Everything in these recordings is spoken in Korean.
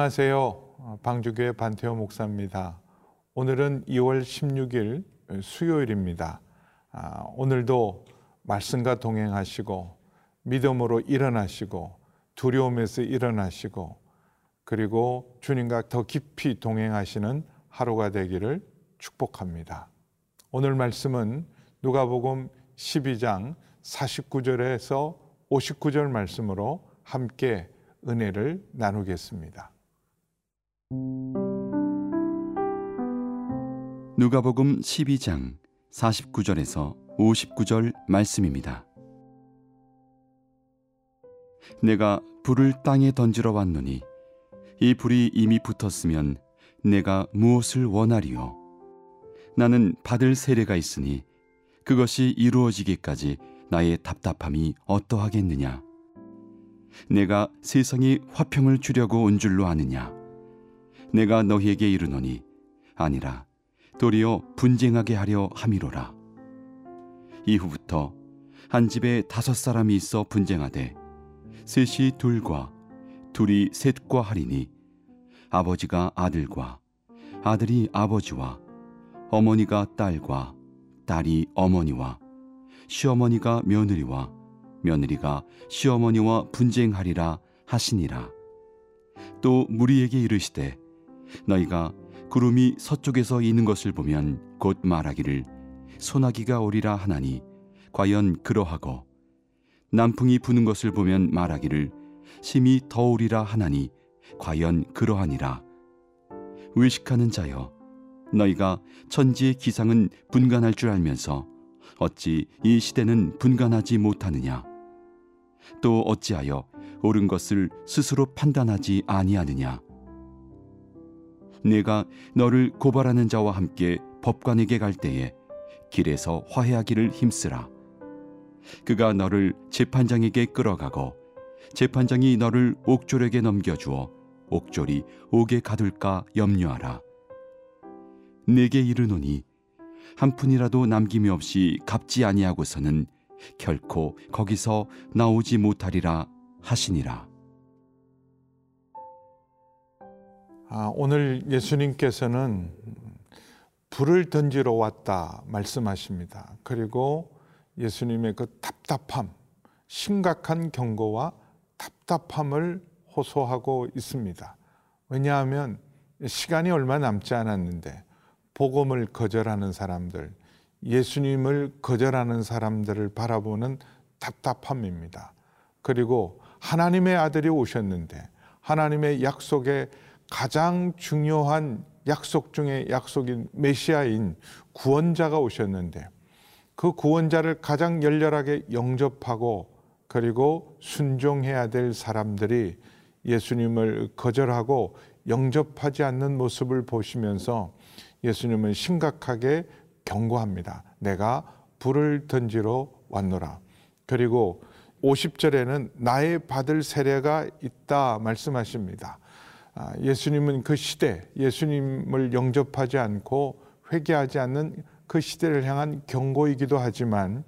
안녕하세요. 방주교회 반태호 목사입니다. 오늘은 2월 16일 수요일입니다. 아, 오늘도 말씀과 동행하시고 믿음으로 일어나시고 두려움에서 일어나시고 그리고 주님과 더 깊이 동행하시는 하루가 되기를 축복합니다. 오늘 말씀은 누가복음 12장 49절에서 59절 말씀으로 함께 은혜를 나누겠습니다. 누가복음 12장 49절에서 59절 말씀입니다. 내가 불을 땅에 던지러 왔노니 이 불이 이미 붙었으면 내가 무엇을 원하리요? 나는 받을 세례가 있으니 그것이 이루어지기까지 나의 답답함이 어떠하겠느냐? 내가 세상에 화평을 주려고 온 줄로 아느냐 내가 너희에게 이르노니 아니라 도리어 분쟁하게 하려 함이로라. 이후부터 한 집에 다섯 사람이 있어 분쟁하되 셋이 둘과 둘이 셋과 하리니 아버지가 아들과 아들이 아버지와 어머니가 딸과 딸이 어머니와 시어머니가 며느리와 며느리가 시어머니와 분쟁하리라 하시니라. 또 무리에게 이르시되 너희가 구름이 서쪽에서 이는 것을 보면 곧 말하기를 소나기가 오리라 하나니 과연 그러하고 남풍이 부는 것을 보면 말하기를 심히 더우리라 하나니 과연 그러하니라. 의식하는 자여 너희가 천지의 기상은 분간할 줄 알면서 어찌 이 시대는 분간하지 못하느냐? 또 어찌하여 옳은 것을 스스로 판단하지 아니하느냐 내가 너를 고발하는 자와 함께 법관에게 갈 때에 길에서 화해하기를 힘쓰라 그가 너를 재판장에게 끌어가고 재판장이 너를 옥졸에게 넘겨주어 옥졸이 옥에 가둘까 염려하라 내게 이르노니 한 푼이라도 남김이 없이 갚지 아니하고서는 결코 거기서 나오지 못하리라 하시니라. 아, 오늘 예수님께서는 불을 던지러 왔다 말씀하십니다. 그리고 예수님의 그 답답함, 심각한 경고와 답답함을 호소하고 있습니다. 왜냐하면 시간이 얼마 남지 않았는데 복음을 거절하는 사람들, 예수님을 거절하는 사람들을 바라보는 답답함입니다. 그리고 하나님의 아들이 오셨는데 하나님의 약속에 가장 중요한 약속 중의 약속인 메시아인 구원자가 오셨는데 그 구원자를 가장 열렬하게 영접하고 그리고 순종해야 될 사람들이 예수님을 거절하고 영접하지 않는 모습을 보시면서 예수님은 심각하게 경고합니다. 내가 불을 던지러 왔노라. 그리고 50절에는 나의 받을 세례가 있다 말씀하십니다. 아, 예수님은 그 시대, 예수님을 영접하지 않고 회개하지 않는 그 시대를 향한 경고이기도 하지만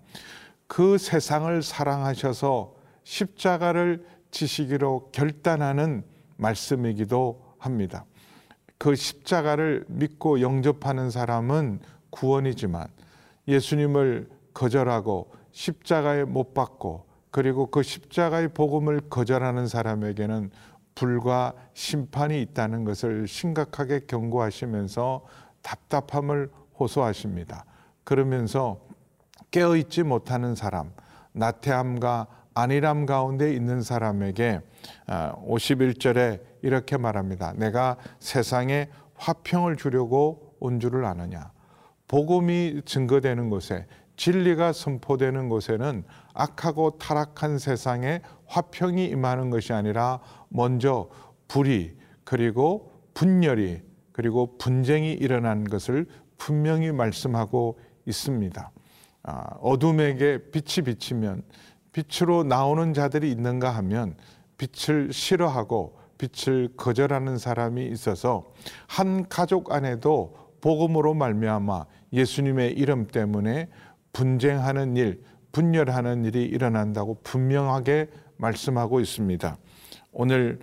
그 세상을 사랑하셔서 십자가를 지시기로 결단하는 말씀이기도 합니다. 그 십자가를 믿고 영접하는 사람은 구원이지만 예수님을 거절하고 십자가에 못 박고 그리고 그 십자가의 복음을 거절하는 사람에게는 불과 심판이 있다는 것을 심각하게 경고하시면서 답답함을 호소하십니다. 그러면서 깨어있지 못하는 사람, 나태함과 안일함 가운데 있는 사람에게 51절에 아, 이렇게 말합니다. 내가 세상에 화평을 주려고 온 줄을 아느냐. 복음이 증거되는 곳에 진리가 선포되는 곳에는 악하고 타락한 세상에 화평이 임하는 것이 아니라 먼저 불이 그리고 분열이 그리고 분쟁이 일어난 것을 분명히 말씀하고 있습니다. 아, 어둠에게 빛이 비치면 빛으로 나오는 자들이 있는가 하면 빛을 싫어하고 빛을 거절하는 사람이 있어서 한 가족 안에도 복음으로 말미암아 예수님의 이름 때문에 분쟁하는 일, 분열하는 일이 일어난다고 분명하게 말씀하고 있습니다. 오늘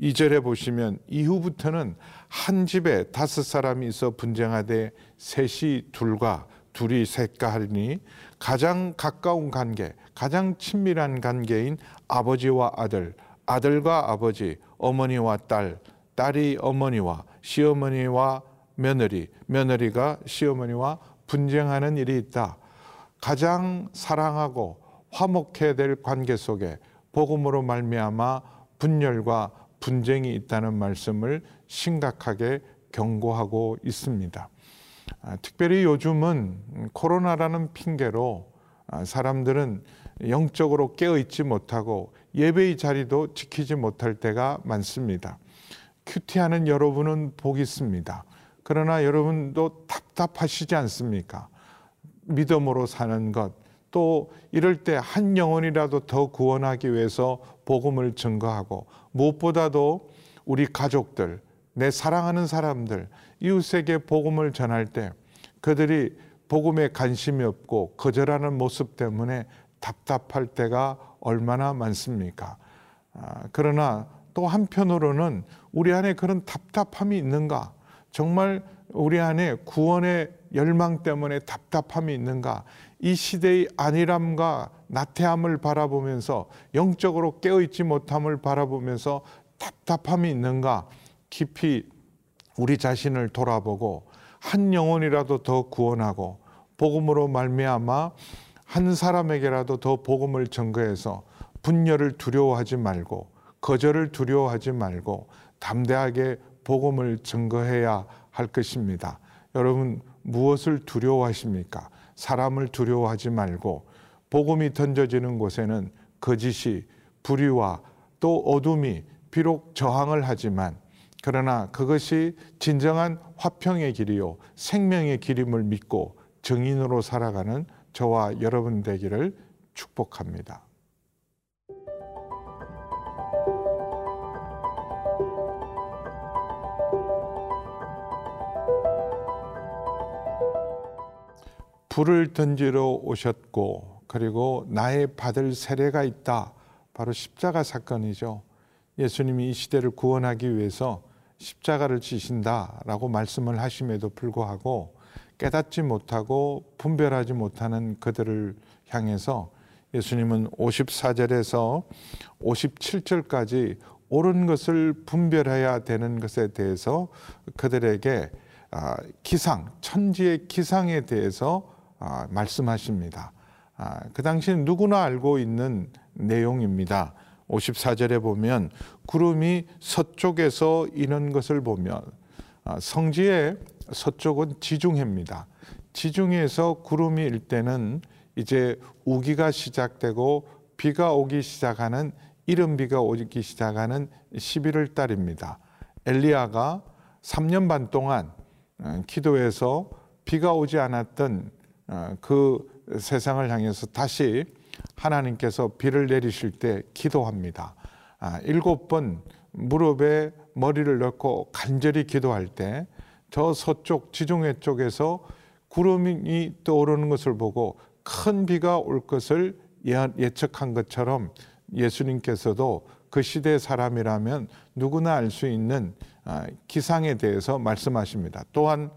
2절에 보시면 이후부터는 한 집에 다섯 사람이 있어 분쟁하되 셋이 둘과 둘이 셋과 하리니 가장 가까운 관계, 가장 친밀한 관계인 아버지와 아들, 아들과 아버지, 어머니와 딸, 딸이 어머니와 시어머니와 며느리, 며느리가 시어머니와 분쟁하는 일이 있다. 가장 사랑하고 화목해야 될 관계 속에 복음으로 말미암아 분열과 분쟁이 있다는 말씀을 심각하게 경고하고 있습니다. 아, 특별히 요즘은 코로나라는 핑계로 아, 사람들은 영적으로 깨어 있지 못하고 예배의 자리도 지키지 못할 때가 많습니다. 큐티하는 여러분은 복 있습니다. 그러나 여러분도 답답하시지 않습니까? 믿음으로 사는 것, 또 이럴 때 한 영혼이라도 더 구원하기 위해서 복음을 증거하고 무엇보다도 우리 가족들, 내 사랑하는 사람들, 이웃에게 복음을 전할 때 그들이 복음에 관심이 없고 거절하는 모습 때문에 답답할 때가 얼마나 많습니까? 아, 그러나 또 한편으로는 우리 안에 그런 답답함이 있는가? 정말 우리 안에 구원의 열망 때문에 답답함이 있는가? 이 시대의 안일함과 나태함을 바라보면서 영적으로 깨어있지 못함을 바라보면서 답답함이 있는가? 깊이 우리 자신을 돌아보고 한 영혼이라도 더 구원하고 복음으로 말미암아 한 사람에게라도 더 복음을 전거해서 분열을 두려워하지 말고 거절을 두려워하지 말고 담대하게 복음을 증거해야 할 것입니다. 여러분 무엇을 두려워하십니까? 사람을 두려워하지 말고 복음이 던져지는 곳에는 거짓이 불의와 또 어둠이 비록 저항을 하지만 그러나 그것이 진정한 화평의 길이요 생명의 길임을 믿고 정인으로 살아가는 저와 여러분 되기를 축복합니다. 불을 던지러 오셨고 그리고 나의 받을 세례가 있다. 바로 십자가 사건이죠. 예수님이 이 시대를 구원하기 위해서 십자가를 지신다라고 말씀을 하심에도 불구하고 깨닫지 못하고 분별하지 못하는 그들을 향해서 예수님은 54절에서 57절까지 옳은 것을 분별해야 되는 것에 대해서 그들에게 아, 기상, 천지의 기상에 대해서 아, 말씀하십니다. 아, 그 당시엔 누구나 알고 있는 내용입니다. 54절에 보면 구름이 서쪽에서 이는 것을 보면 아, 성지의 서쪽은 지중해입니다. 지중해에서 구름이 일 때는 이제 우기가 시작되고 비가 오기 시작하는 이른 비가 오기 시작하는 11월 달입니다. 엘리야가 3년 반 동안 어, 기도해서 비가 오지 않았던 어, 그 세상을 향해서 다시 하나님께서 비를 내리실 때 기도합니다. 아, 일곱 번 무릎에 머리를 넣고 간절히 기도할 때 저 서쪽 지중해 쪽에서 구름이 떠오르는 것을 보고 큰 비가 올 것을 예측한 것처럼 예수님께서도 그 시대 사람이라면 누구나 알 수 있는 아, 기상에 대해서 말씀하십니다. 또한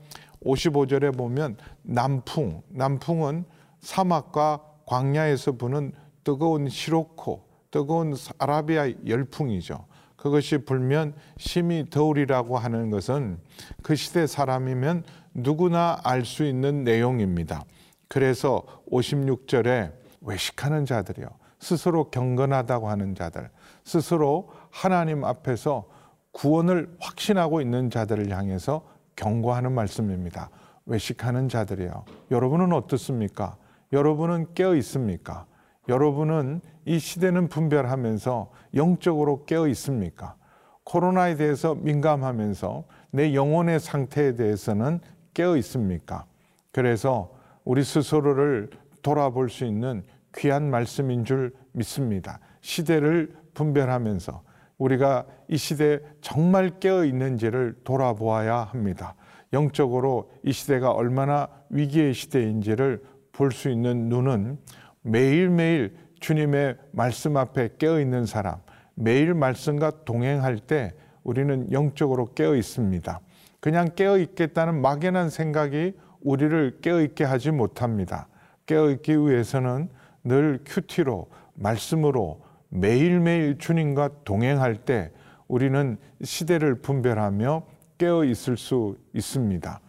55절에 보면 남풍, 남풍은 사막과 광야에서 부는 뜨거운 시로코, 뜨거운 아라비아 열풍이죠. 그것이 불면 심히 더우리라고 하는 것은 그 시대 사람이면 누구나 알 수 있는 내용입니다. 그래서 56절에 외식하는 자들이요. 스스로 경건하다고 하는 자들, 스스로 하나님 앞에서 구원을 확신하고 있는 자들을 향해서 경고하는 말씀입니다. 외식하는 자들이요. 여러분은 어떻습니까? 여러분은 깨어 있습니까? 여러분은 이 시대는 분별하면서 영적으로 깨어 있습니까? 코로나에 대해서 민감하면서 내 영혼의 상태에 대해서는 깨어 있습니까? 그래서 우리 스스로를 돌아볼 수 있는 귀한 말씀인 줄 믿습니다. 시대를 분별하면서 우리가 이 시대에 정말 깨어 있는지를 돌아보아야 합니다. 영적으로 이 시대가 얼마나 위기의 시대인지를 볼 수 있는 눈은 매일매일 주님의 말씀 앞에 깨어 있는 사람, 매일 말씀과 동행할 때 우리는 영적으로 깨어 있습니다. 그냥 깨어 있겠다는 막연한 생각이 우리를 깨어 있게 하지 못합니다. 깨어 있기 위해서는 늘 큐티로 말씀으로 매일매일 주님과 동행할 때 우리는 시대를 분별하며 깨어 있을 수 있습니다.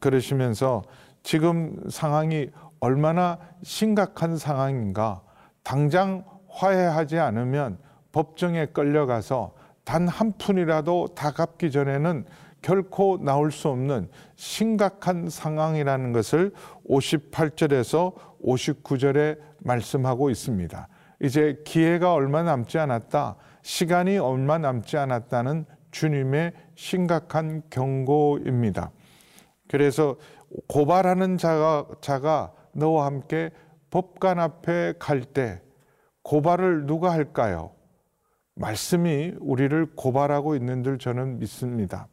그러시면서 지금 상황이 얼마나 심각한 상황인가 당장 화해하지 않으면 법정에 끌려가서 단 한 푼이라도 다 갚기 전에는 결코 나올 수 없는 심각한 상황이라는 것을 58절에서 59절에 말씀하고 있습니다. 이제 기회가 얼마 남지 않았다. 시간이 얼마 남지 않았다는 주님의 심각한 경고입니다. 그래서 고발하는 자가, 자가 너와 함께 법관 앞에 갈 때 고발을 누가 할까요? 말씀이 우리를 고발하고 있는 줄 저는 믿습니다.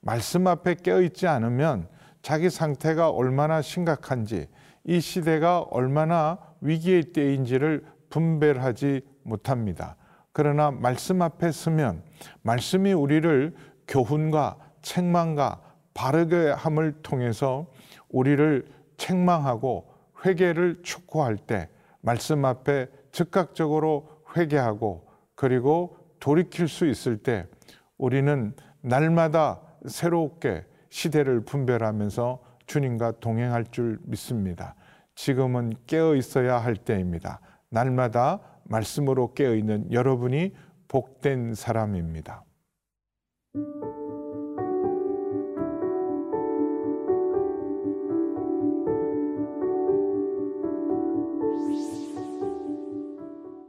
말씀 앞에 깨어있지 않으면 자기 상태가 얼마나 심각한지 이 시대가 얼마나 위기의 때인지를 분별하지 못합니다. 그러나 말씀 앞에 서면 말씀이 우리를 교훈과 책망과 바르게 함을 통해서 우리를 책망하고 회개를 촉구할 때 말씀 앞에 즉각적으로 회개하고 그리고 돌이킬 수 있을 때 우리는 날마다 새롭게 시대를 분별하면서 주님과 동행할 줄 믿습니다. 지금은 깨어 있어야 할 때입니다. 날마다 말씀으로 깨어 있는 여러분이 복된 사람입니다.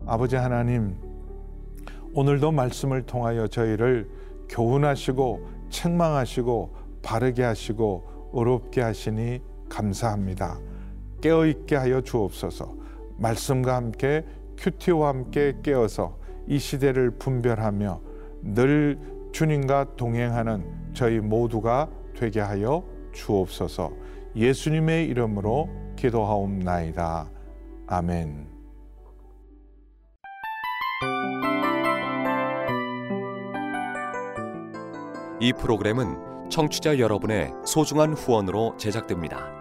아버지 하나님, 오늘도 말씀을 통하여 저희를 교훈하시고 책망하시고 바르게 하시고 어렵게 하시니 감사합니다. 깨어 있게 하여 주옵소서. 말씀과 함께 큐티와 함께 깨어서 이 시대를 분별하며 늘 주님과 동행하는 저희 모두가 되게 하여 주옵소서. 예수님의 이름으로 기도하옵나이다. 아멘. 이 프로그램은 청취자 여러분의 소중한 후원으로 제작됩니다.